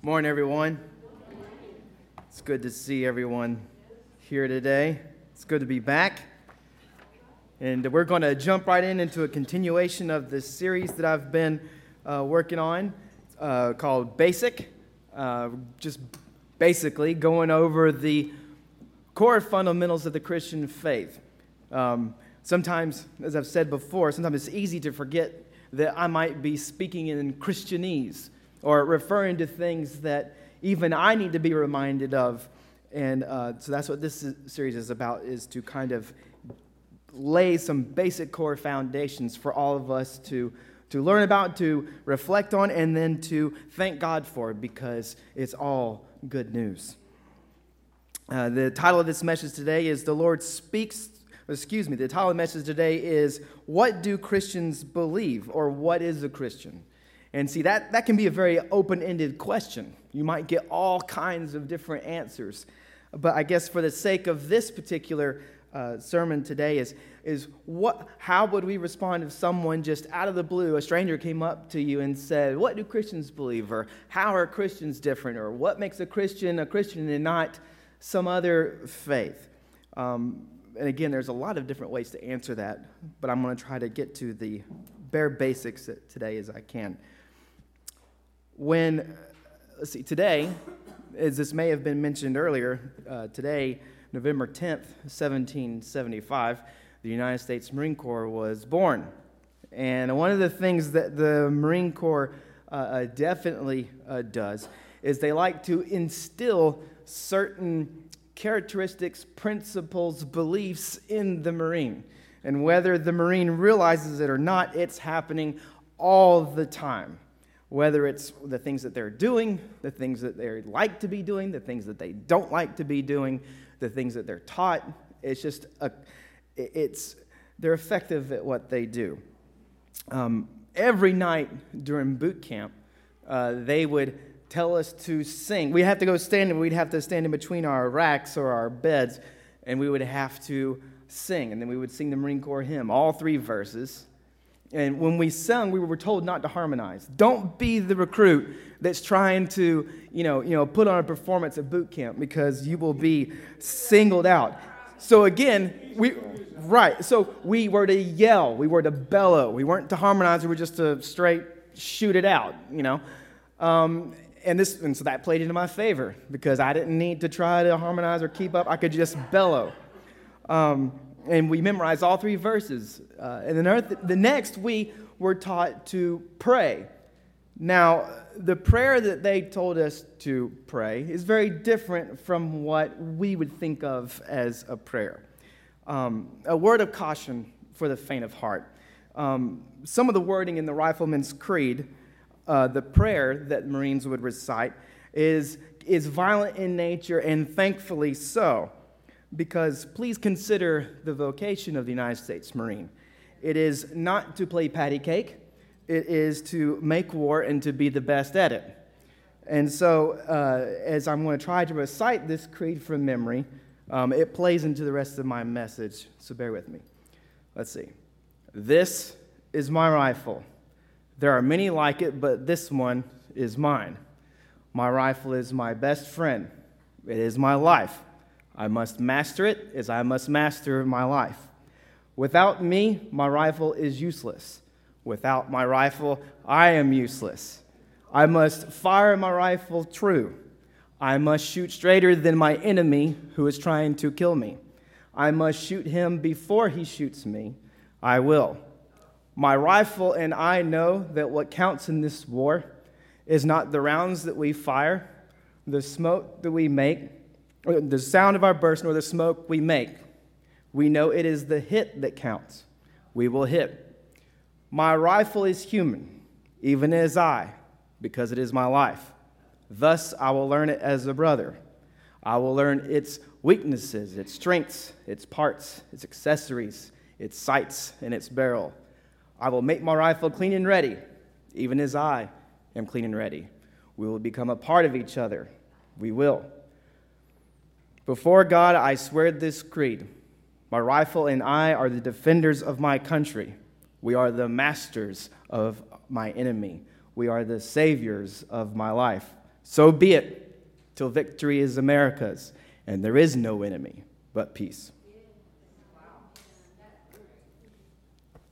Morning, everyone. It's good to see everyone here today. It's good to be back. And we're going to jump right in into a continuation of the series that I've been uh, working on uh, called Basic. Uh, just basically going over the core fundamentals of the Christian faith. Um, sometimes, as I've said before, sometimes it's easy to forget that I might be speaking in Christianese or referring to things that even I need to be reminded of. And uh, so that's what this series is about, is to kind of lay some basic core foundations for all of us to, to learn about, to reflect on, and then to thank God for because it's all good news. Uh, the title of this message today is The Lord Speaks. Excuse me, the title of the message today is What Do Christians Believe? or What is a Christian? And see, that, that can be a very open ended question. You might get all kinds of different answers. But I guess for the sake of this particular uh, sermon today, is, is what, how would we respond if someone just out of the blue, a stranger came up to you and said, What do Christians believe? Or how are Christians different? Or what makes a Christian a Christian and not some other faith? Um, and again, there's a lot of different ways to answer that, but I'm going to try to get to the bare basics today as I can when, let's see, today, as this may have been mentioned earlier, uh, today, November 10th, 1775, the United States Marine Corps was born. And one of the things that the Marine Corps uh, uh definitely uh, does is they like to instill certain characteristics, principles, beliefs in the Marine. And whether the Marine realizes it or not, it's happening all the time whether it's the things that they're doing, the things that they like to be doing, the things that they don't like to be doing, the things that they're taught. It's just, a, it's, they're effective at what they do. Um, every night during boot camp, uh, they would tell us to sing. We'd have to go stand, and we'd have to stand in between our racks or our beds, and we would have to sing. And then we would sing the Marine Corps hymn, all three verses. And when we sung, we were told not to harmonize. Don't be the recruit that's trying to, you know, you know, put on a performance at boot camp because you will be singled out. So again, we right. So we were to yell, we were to bellow. We weren't to harmonize. We were just to straight shoot it out, you know. Um, and this, and so that played into my favor because I didn't need to try to harmonize or keep up. I could just bellow. Um, and we memorized all three verses. Uh, and then the next, we were taught to pray. Now, the prayer that they told us to pray is very different from what we would think of as a prayer. Um, a word of caution for the faint of heart. Um, some of the wording in the Rifleman's Creed, uh, the prayer that Marines would recite, is, is violent in nature and thankfully so because please consider the vocation of the United States Marine. It is not to play patty cake, it is to make war and to be the best at it. And so, uh, as I'm going to try to recite this creed from memory, um, it plays into the rest of my message, so bear with me. Let's see. This is my rifle. There are many like it, but this one is mine. My rifle is my best friend, it is my life. I must master it as I must master my life. Without me, my rifle is useless. Without my rifle, I am useless. I must fire my rifle true. I must shoot straighter than my enemy who is trying to kill me. I must shoot him before he shoots me. I will. My rifle and I know that what counts in this war is not the rounds that we fire, the smoke that we make, the sound of our burst nor the smoke we make. We know it is the hit that counts. We will hit. My rifle is human, even as I, because it is my life. Thus I will learn it as a brother. I will learn its weaknesses, its strengths, its parts, its accessories, its sights, and its barrel. I will make my rifle clean and ready, even as I am clean and ready. We will become a part of each other. We will. Before God, I swear this creed. My rifle and I are the defenders of my country. We are the masters of my enemy. We are the saviors of my life. So be it, till victory is America's, and there is no enemy but peace.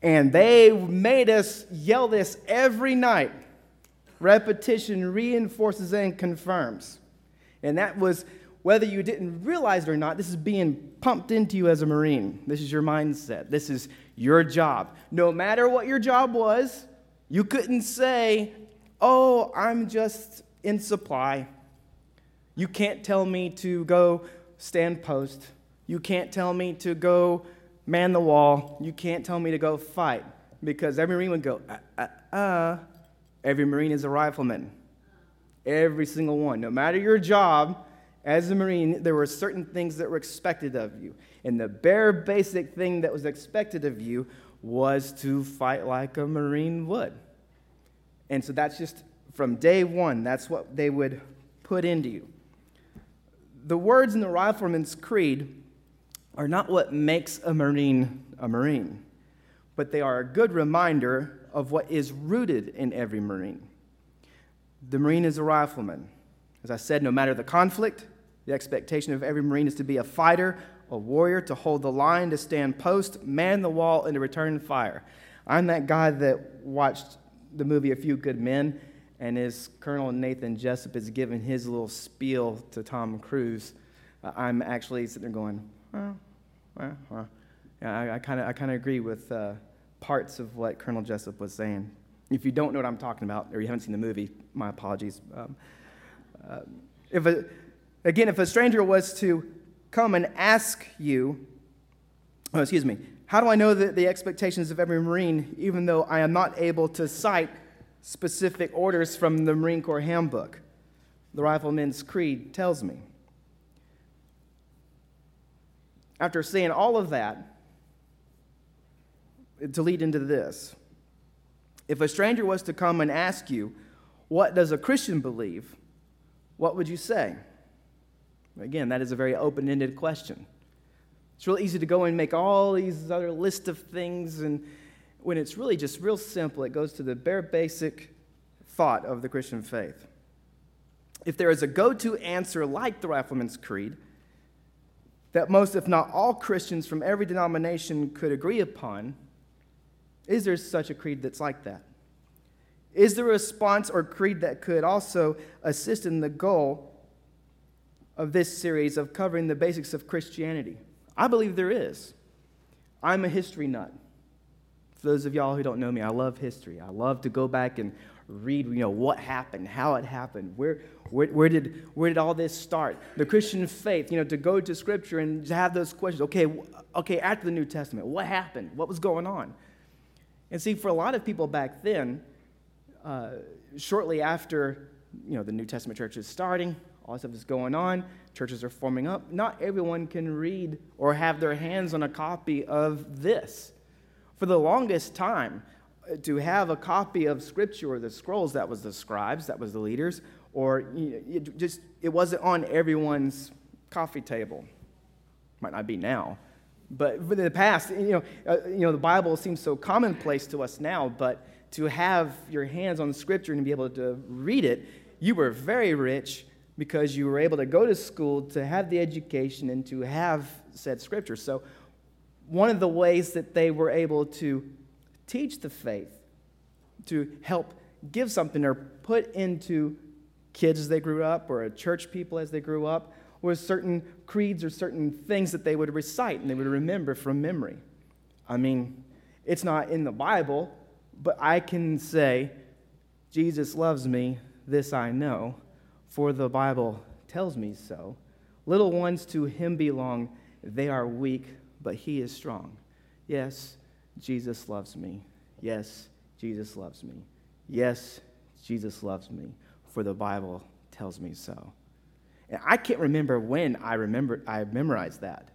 And they made us yell this every night. Repetition reinforces and confirms. And that was whether you didn't realize it or not, this is being pumped into you as a Marine. This is your mindset. This is your job. No matter what your job was, you couldn't say, Oh, I'm just in supply. You can't tell me to go stand post. You can't tell me to go man the wall. You can't tell me to go fight. Because every Marine would go, uh, uh, uh. Every Marine is a rifleman. Every single one. No matter your job as a Marine, there were certain things that were expected of you. And the bare basic thing that was expected of you was to fight like a Marine would. And so that's just from day one, that's what they would put into you. The words in the Rifleman's Creed are not what makes a Marine a Marine, but they are a good reminder of what is rooted in every Marine. The Marine is a rifleman. As I said, no matter the conflict, the expectation of every Marine is to be a fighter, a warrior, to hold the line, to stand post, man the wall, and to return fire. I'm that guy that watched the movie A Few Good Men, and as Colonel Nathan Jessep is giving his little spiel to Tom Cruise, uh, I'm actually sitting there going, well, well, well. Yeah, I kind of I kind of agree with uh, parts of what Colonel Jessep was saying. If you don't know what I'm talking about, or you haven't seen the movie, my apologies. Um, uh, if a, again, if a stranger was to come and ask you, oh, excuse me, how do I know the, the expectations of every Marine, even though I am not able to cite specific orders from the Marine Corps handbook? The Rifleman's Creed tells me. After saying all of that, to lead into this. If a stranger was to come and ask you, What does a Christian believe? what would you say? Again, that is a very open ended question. It's real easy to go and make all these other list of things, and when it's really just real simple, it goes to the bare basic thought of the Christian faith. If there is a go to answer like the Rifleman's Creed, that most, if not all, Christians from every denomination could agree upon, is there such a creed that's like that? Is there a response or creed that could also assist in the goal of this series of covering the basics of Christianity? I believe there is. I'm a history nut. For those of y'all who don't know me, I love history. I love to go back and read, you know, what happened, how it happened, where, where, where, did, where did all this start? The Christian faith, you know, to go to Scripture and to have those questions. Okay, okay, after the New Testament, what happened? What was going on? And see, for a lot of people back then, uh, shortly after, you know, the New Testament church is starting, all of this stuff is going on, churches are forming up. Not everyone can read or have their hands on a copy of this. For the longest time, to have a copy of scripture or the scrolls that was the scribes that was the leaders or it just it wasn't on everyone's coffee table might not be now but in the past you know uh, you know the bible seems so commonplace to us now but to have your hands on scripture and be able to read it you were very rich because you were able to go to school to have the education and to have said scripture so one of the ways that they were able to teach the faith, to help give something or put into kids as they grew up or church people as they grew up was certain creeds or certain things that they would recite and they would remember from memory. I mean, it's not in the Bible, but I can say, Jesus loves me, this I know, for the Bible tells me so. Little ones to him belong, they are weak, but he is strong. Yes, Jesus loves me. Yes, Jesus loves me. Yes, Jesus loves me, for the Bible tells me so. And I can't remember when I remember I memorized that.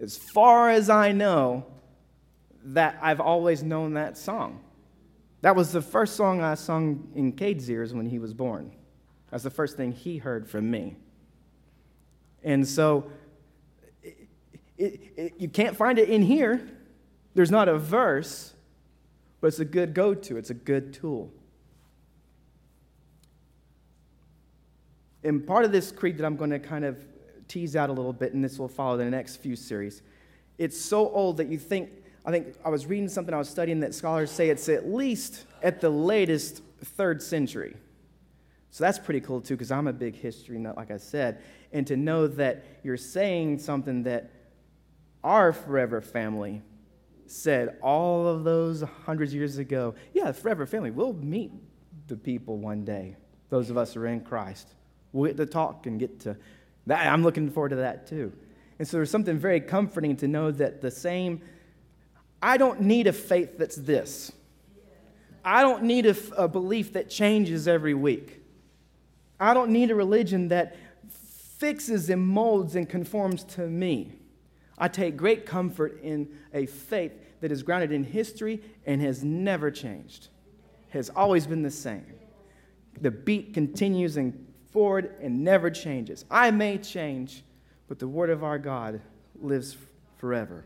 As far as I know, that I've always known that song. That was the first song I sung in Cade's ears when he was born. That's the first thing he heard from me. And so it, it, it, you can't find it in here. There's not a verse, but it's a good go to, it's a good tool. And part of this creed that I'm going to kind of tease out a little bit, and this will follow the next few series, it's so old that you think, I think I was reading something I was studying that scholars say it's at least at the latest third century. So that's pretty cool too, because I'm a big history nut, like I said. And to know that you're saying something that our forever family said all of those hundreds of years ago. Yeah, forever family, we'll meet the people one day, those of us who are in Christ. We'll get to talk and get to that. I'm looking forward to that too. And so there's something very comforting to know that the same, I don't need a faith that's this. I don't need a, a belief that changes every week. I don't need a religion that fixes and molds and conforms to me. I take great comfort in a faith that is grounded in history and has never changed, has always been the same. The beat continues and forward and never changes. I may change, but the word of our God lives forever.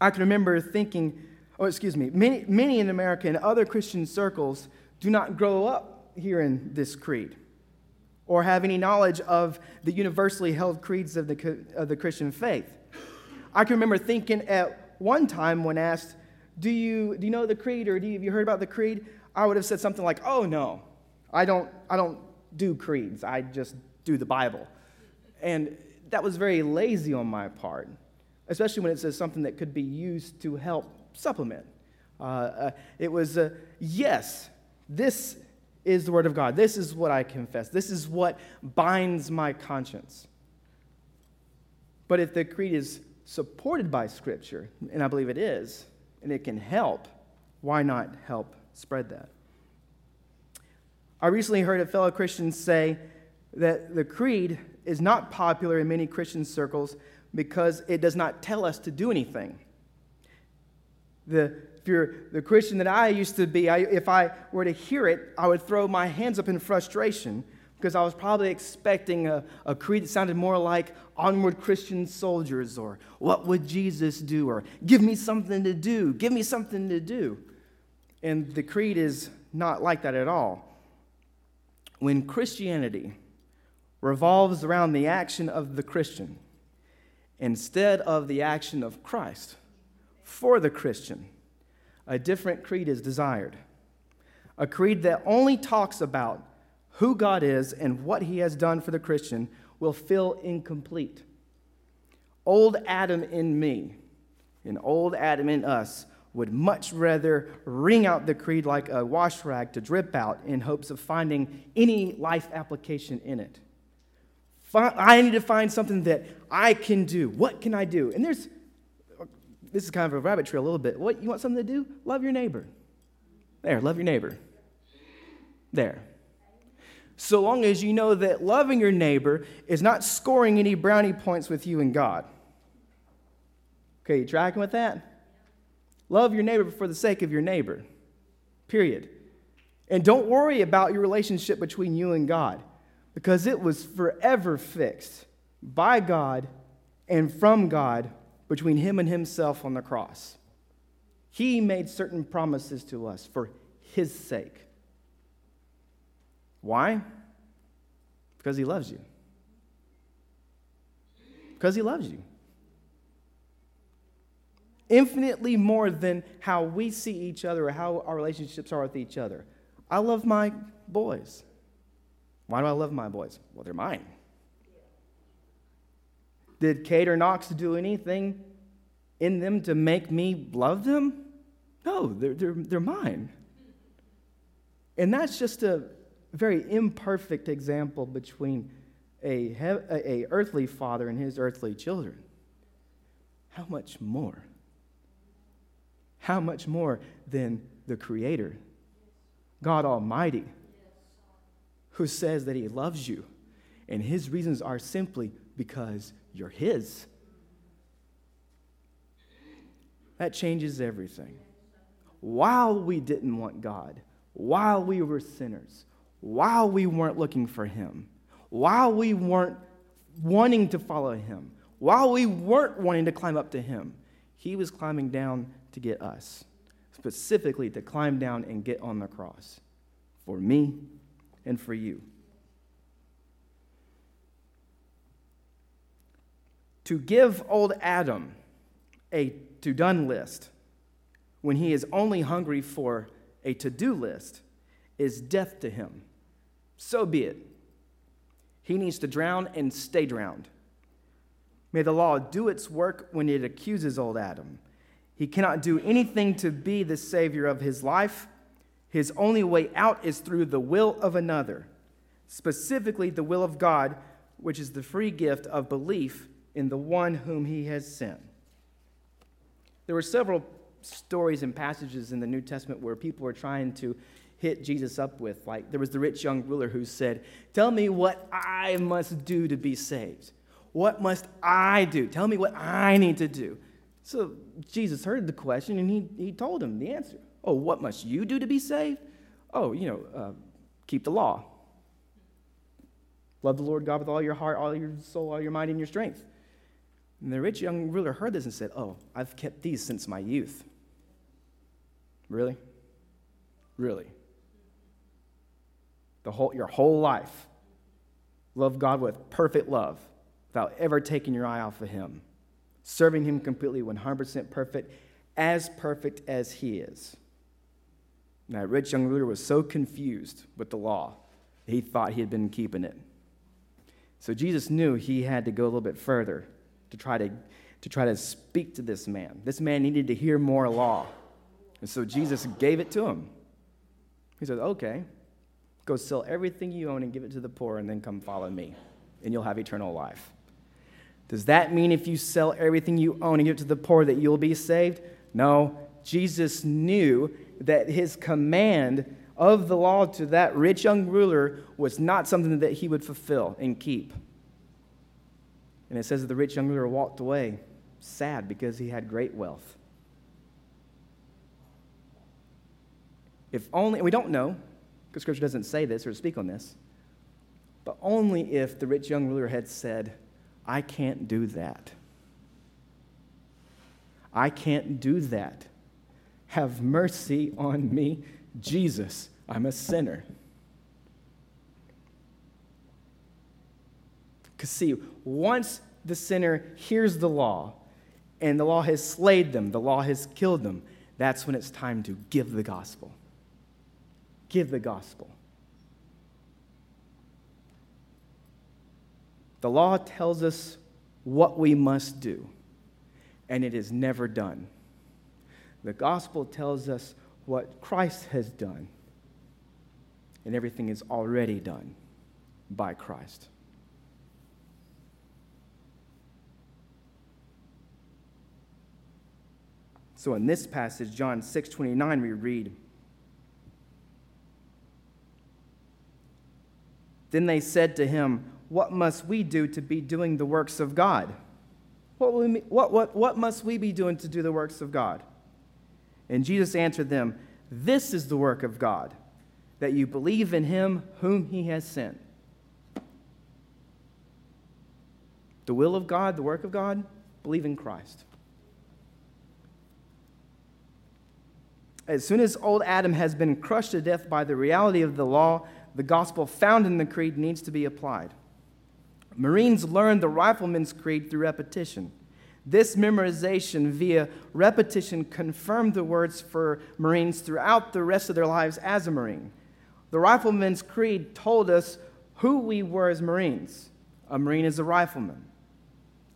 I can remember thinking, oh, excuse me, many, many in America and other Christian circles do not grow up hearing this creed or have any knowledge of the universally held creeds of the, of the Christian faith. I can remember thinking at one time when asked, do you, do you know the creed or do you, have you heard about the creed? I would have said something like, oh no, I don't, I don't do creeds. I just do the Bible. And that was very lazy on my part, especially when it says something that could be used to help supplement. Uh, uh, it was, uh, yes, this is the Word of God. This is what I confess. This is what binds my conscience. But if the creed is supported by Scripture, and I believe it is, and it can help, why not help spread that? I recently heard a fellow Christian say that the creed is not popular in many Christian circles because it does not tell us to do anything. The if you're the Christian that I used to be, I, if I were to hear it, I would throw my hands up in frustration because I was probably expecting a, a creed that sounded more like onward Christian soldiers or what would Jesus do or give me something to do, give me something to do. And the creed is not like that at all. When Christianity revolves around the action of the Christian instead of the action of Christ for the Christian, a different creed is desired. A creed that only talks about who God is and what he has done for the Christian will feel incomplete. Old Adam in me and old Adam in us would much rather wring out the creed like a wash rag to drip out in hopes of finding any life application in it. I need to find something that I can do. What can I do? And there's this is kind of a rabbit trail a little bit. What you want something to do? Love your neighbor. There, love your neighbor. There. So long as you know that loving your neighbor is not scoring any brownie points with you and God. Okay, you tracking with that? Love your neighbor for the sake of your neighbor. Period. And don't worry about your relationship between you and God because it was forever fixed by God and from God between him and himself on the cross. He made certain promises to us for his sake. Why? Because he loves you. Because he loves you. Infinitely more than how we see each other or how our relationships are with each other. I love my boys. Why do I love my boys? Well, they're mine. Did Cade or Knox do anything in them to make me love them? No, they're, they're, they're mine. And that's just a very imperfect example between a, a earthly father and his earthly children. How much more? How much more than the Creator, God Almighty, who says that He loves you, and His reasons are simply because you're His. That changes everything. While we didn't want God, while we were sinners, while we weren't looking for Him, while we weren't wanting to follow Him, while we weren't wanting to climb up to Him, He was climbing down to get us, specifically to climb down and get on the cross for me and for you. To give old Adam a to done list when he is only hungry for a to do list is death to him. So be it. He needs to drown and stay drowned. May the law do its work when it accuses old Adam. He cannot do anything to be the savior of his life. His only way out is through the will of another, specifically the will of God, which is the free gift of belief in the one whom he has sent. There were several stories and passages in the New Testament where people were trying to hit Jesus up with. Like there was the rich young ruler who said, Tell me what I must do to be saved. What must I do? Tell me what I need to do. So Jesus heard the question and he, he told him the answer. Oh, what must you do to be saved? Oh, you know, uh, keep the law. Love the Lord God with all your heart, all your soul, all your mind, and your strength. And the rich young ruler heard this and said, Oh, I've kept these since my youth. Really? Really? The whole, your whole life. Love God with perfect love without ever taking your eye off of Him. Serving Him completely, 100% perfect, as perfect as He is. And that rich young ruler was so confused with the law, he thought he had been keeping it. So Jesus knew he had to go a little bit further to try to, to try to speak to this man. This man needed to hear more law. And so Jesus gave it to him. He said, Okay, go sell everything you own and give it to the poor, and then come follow me, and you'll have eternal life. Does that mean if you sell everything you own and give it to the poor that you'll be saved? No. Jesus knew that his command of the law to that rich young ruler was not something that he would fulfill and keep. And it says that the rich young ruler walked away sad because he had great wealth. If only, we don't know, because Scripture doesn't say this or speak on this, but only if the rich young ruler had said, I can't do that. I can't do that. Have mercy on me, Jesus. I'm a sinner. Because, see, once the sinner hears the law and the law has slayed them, the law has killed them, that's when it's time to give the gospel give the gospel. The law tells us what we must do, and it is never done. The gospel tells us what Christ has done, and everything is already done by Christ. So in this passage, John 6 29, we read, Then they said to him, What must we do to be doing the works of God? What, we, what, what, what must we be doing to do the works of God? And Jesus answered them, This is the work of God, that you believe in him whom he has sent. The will of God, the work of God, believe in Christ. As soon as old Adam has been crushed to death by the reality of the law, the gospel found in the creed needs to be applied. Marines learn the rifleman's creed through repetition. This memorization via repetition confirmed the words for Marines throughout the rest of their lives as a Marine. The rifleman's creed told us who we were as Marines. A Marine is a rifleman.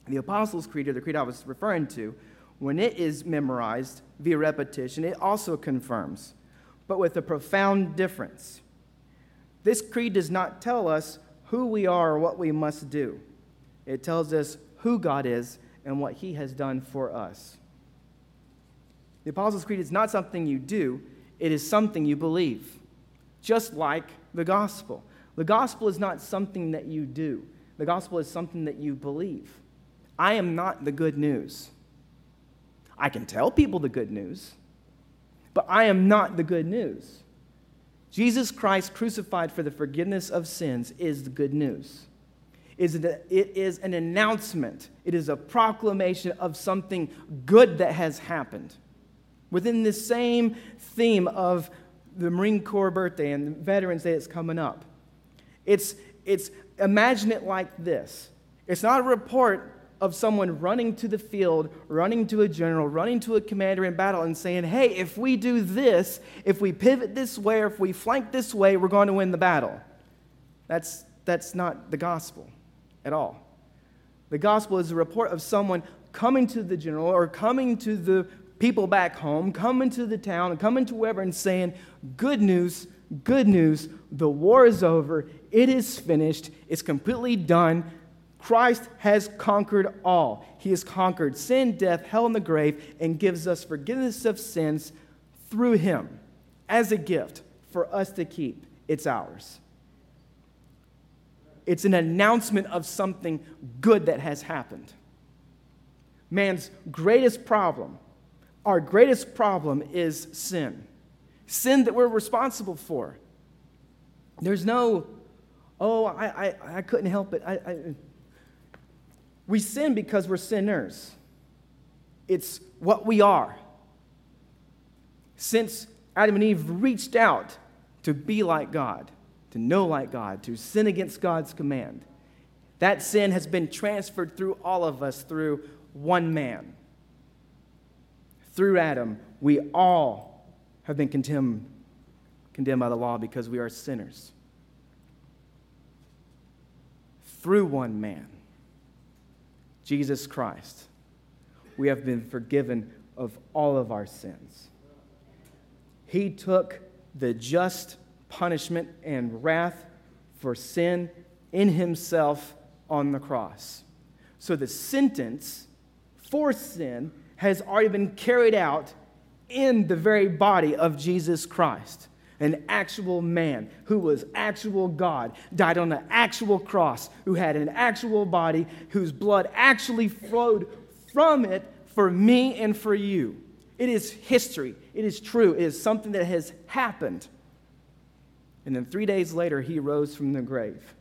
The Apostles' Creed, or the creed I was referring to, when it is memorized via repetition, it also confirms, but with a profound difference. This creed does not tell us who we are or what we must do. It tells us who God is and what He has done for us. The Apostles' Creed is not something you do, it is something you believe, just like the gospel. The gospel is not something that you do, the gospel is something that you believe. I am not the good news. I can tell people the good news, but I am not the good news. Jesus Christ crucified for the forgiveness of sins is the good news. It is an announcement, it is a proclamation of something good that has happened. Within the same theme of the Marine Corps birthday and Veterans Day that's coming up, it's, it's imagine it like this it's not a report of someone running to the field, running to a general, running to a commander in battle, and saying, Hey, if we do this, if we pivot this way, or if we flank this way, we're going to win the battle. That's, that's not the gospel at all. The gospel is a report of someone coming to the general or coming to the people back home, coming to the town, coming to wherever, and saying, Good news, good news, the war is over, it is finished, it's completely done. Christ has conquered all. He has conquered sin, death, hell, and the grave, and gives us forgiveness of sins through Him as a gift for us to keep. It's ours. It's an announcement of something good that has happened. Man's greatest problem, our greatest problem is sin. Sin that we're responsible for. There's no, oh, I, I, I couldn't help it. I, I, we sin because we're sinners. It's what we are. Since Adam and Eve reached out to be like God, to know like God, to sin against God's command, that sin has been transferred through all of us through one man. Through Adam, we all have been condemned, condemned by the law because we are sinners. Through one man, Jesus Christ, we have been forgiven of all of our sins. He took the just punishment and wrath for sin in himself on the cross. So the sentence for sin has already been carried out in the very body of Jesus Christ an actual man who was actual God, died on an actual cross, who had an actual body, whose blood actually flowed from it for me and for you. It is history. It is true. It is something that has happened. And then three days later, he rose from the grave.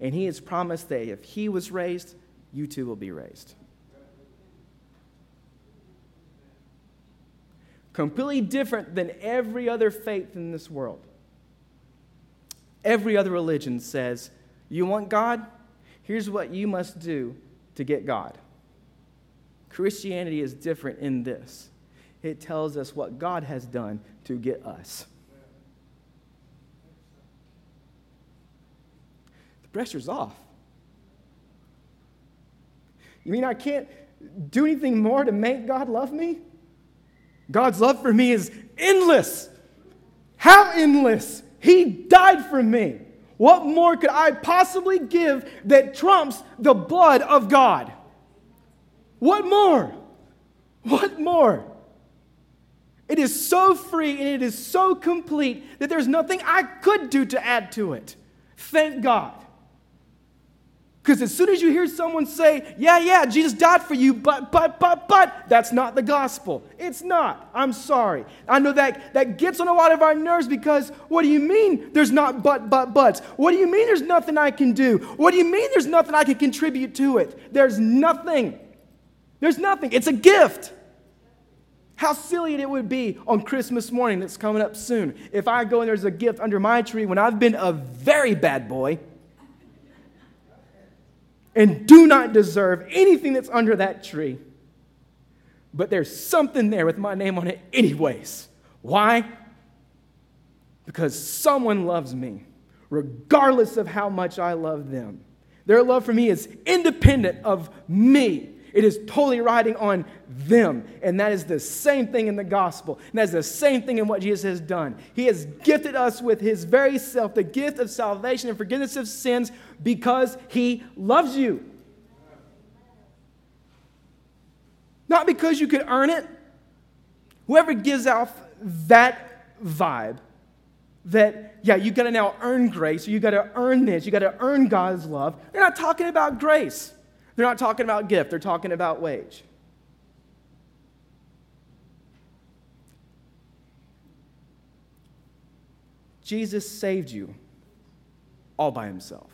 And he has promised that if he was raised, you too will be raised. Completely different than every other faith in this world. Every other religion says, You want God? Here's what you must do to get God. Christianity is different in this it tells us what God has done to get us. The pressure's off. You mean I can't do anything more to make God love me? God's love for me is endless. How endless? He died for me. What more could I possibly give that trumps the blood of God? What more? What more? It is so free and it is so complete that there's nothing I could do to add to it. Thank God. Because as soon as you hear someone say, yeah, yeah, Jesus died for you, but, but, but, but, that's not the gospel. It's not. I'm sorry. I know that that gets on a lot of our nerves because what do you mean there's not but, but, buts? What do you mean there's nothing I can do? What do you mean there's nothing I can contribute to it? There's nothing. There's nothing. It's a gift. How silly it would be on Christmas morning that's coming up soon if I go and there's a gift under my tree when I've been a very bad boy and do not deserve anything that's under that tree. But there's something there with my name on it, anyways. Why? Because someone loves me, regardless of how much I love them. Their love for me is independent of me. It is totally riding on them. And that is the same thing in the gospel. And that's the same thing in what Jesus has done. He has gifted us with his very self, the gift of salvation and forgiveness of sins, because he loves you. Not because you could earn it. Whoever gives off that vibe, that, yeah, you got to now earn grace, or you got to earn this, you got to earn God's love, they're not talking about grace. They're not talking about gift, they're talking about wage. Jesus saved you all by himself.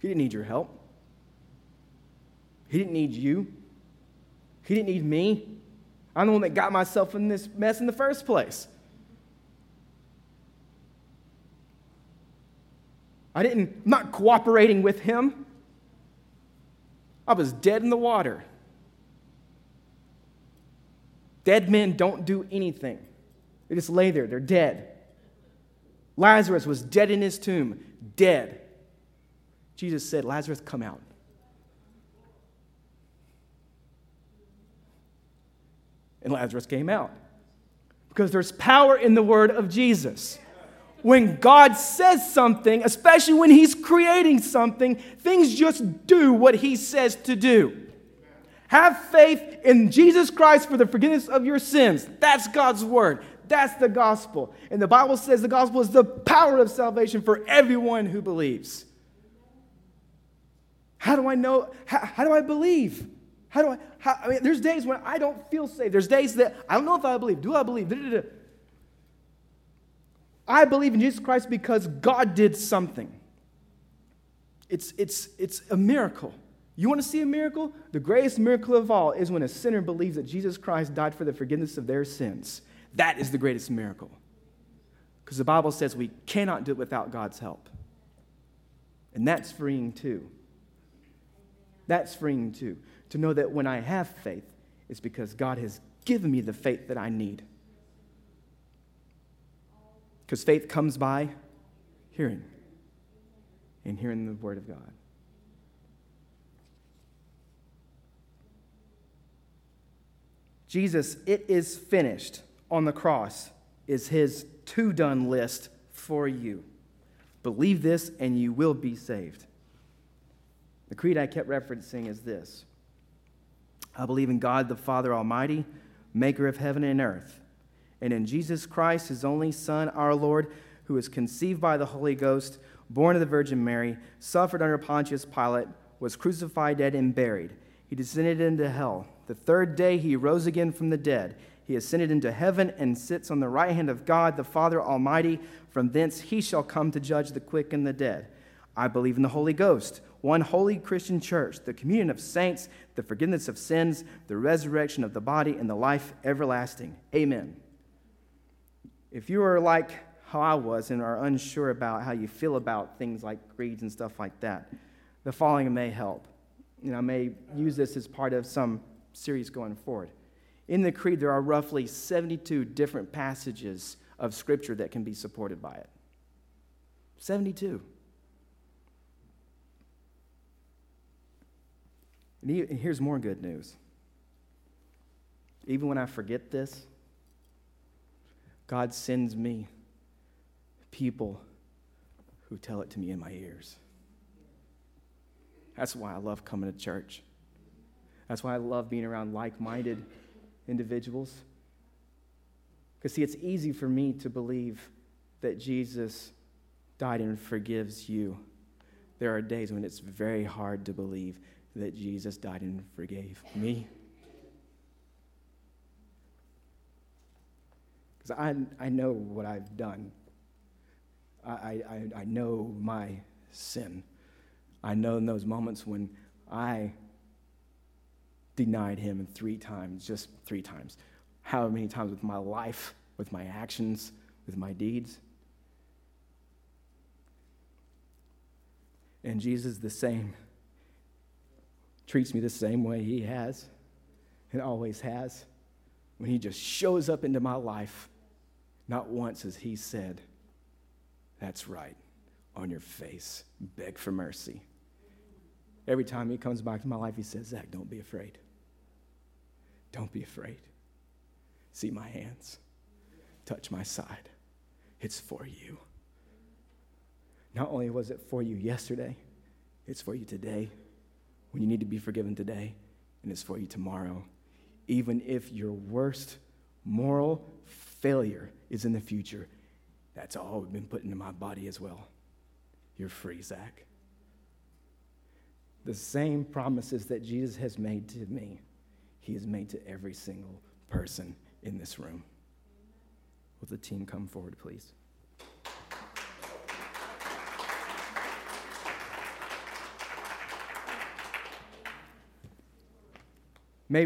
He didn't need your help. He didn't need you. He didn't need me. I'm the one that got myself in this mess in the first place. I didn't, I'm not cooperating with him. I was dead in the water. Dead men don't do anything, they just lay there, they're dead. Lazarus was dead in his tomb, dead. Jesus said, Lazarus, come out. And Lazarus came out. Because there's power in the word of Jesus. When God says something, especially when He's creating something, things just do what He says to do. Have faith in Jesus Christ for the forgiveness of your sins. That's God's word. That's the gospel. And the Bible says the gospel is the power of salvation for everyone who believes. How do I know? How, how do I believe? How do I? How, I mean, there's days when I don't feel safe. There's days that I don't know if I believe. Do I believe? Da-da-da. I believe in Jesus Christ because God did something. It's, it's, it's a miracle. You want to see a miracle? The greatest miracle of all is when a sinner believes that Jesus Christ died for the forgiveness of their sins. That is the greatest miracle. Because the Bible says we cannot do it without God's help. And that's freeing too. That's freeing too to know that when I have faith, it's because God has given me the faith that I need. Because faith comes by hearing, and hearing the Word of God. Jesus, it is finished on the cross, is his to done list for you. Believe this, and you will be saved. The creed I kept referencing is this I believe in God the Father Almighty, maker of heaven and earth, and in Jesus Christ, his only Son, our Lord, who was conceived by the Holy Ghost, born of the Virgin Mary, suffered under Pontius Pilate, was crucified, dead, and buried. He descended into hell. The third day he rose again from the dead. He ascended into heaven and sits on the right hand of God, the Father Almighty. From thence he shall come to judge the quick and the dead. I believe in the Holy Ghost one holy Christian church, the communion of saints, the forgiveness of sins, the resurrection of the body, and the life everlasting. Amen. If you are like how I was and are unsure about how you feel about things like creeds and stuff like that, the following may help. Know, I may use this as part of some series going forward. In the creed, there are roughly 72 different passages of scripture that can be supported by it. 72. And here's more good news. Even when I forget this, God sends me people who tell it to me in my ears. That's why I love coming to church. That's why I love being around like minded individuals. Because, see, it's easy for me to believe that Jesus died and forgives you. There are days when it's very hard to believe that Jesus died and forgave me. Because I, I know what I've done. I, I, I know my sin. I know in those moments when I denied him three times, just three times. How many times with my life, with my actions, with my deeds? And Jesus the same treats me the same way he has and always has when he just shows up into my life. Not once has he said, That's right, on your face, beg for mercy. Every time he comes back to my life, he says, Zach, don't be afraid. Don't be afraid. See my hands, touch my side. It's for you. Not only was it for you yesterday, it's for you today when you need to be forgiven today, and it's for you tomorrow. Even if your worst moral failure is in the future, that's all been put into my body as well. You're free, Zach. The same promises that Jesus has made to me, he has made to every single person in this room. Will the team come forward, please?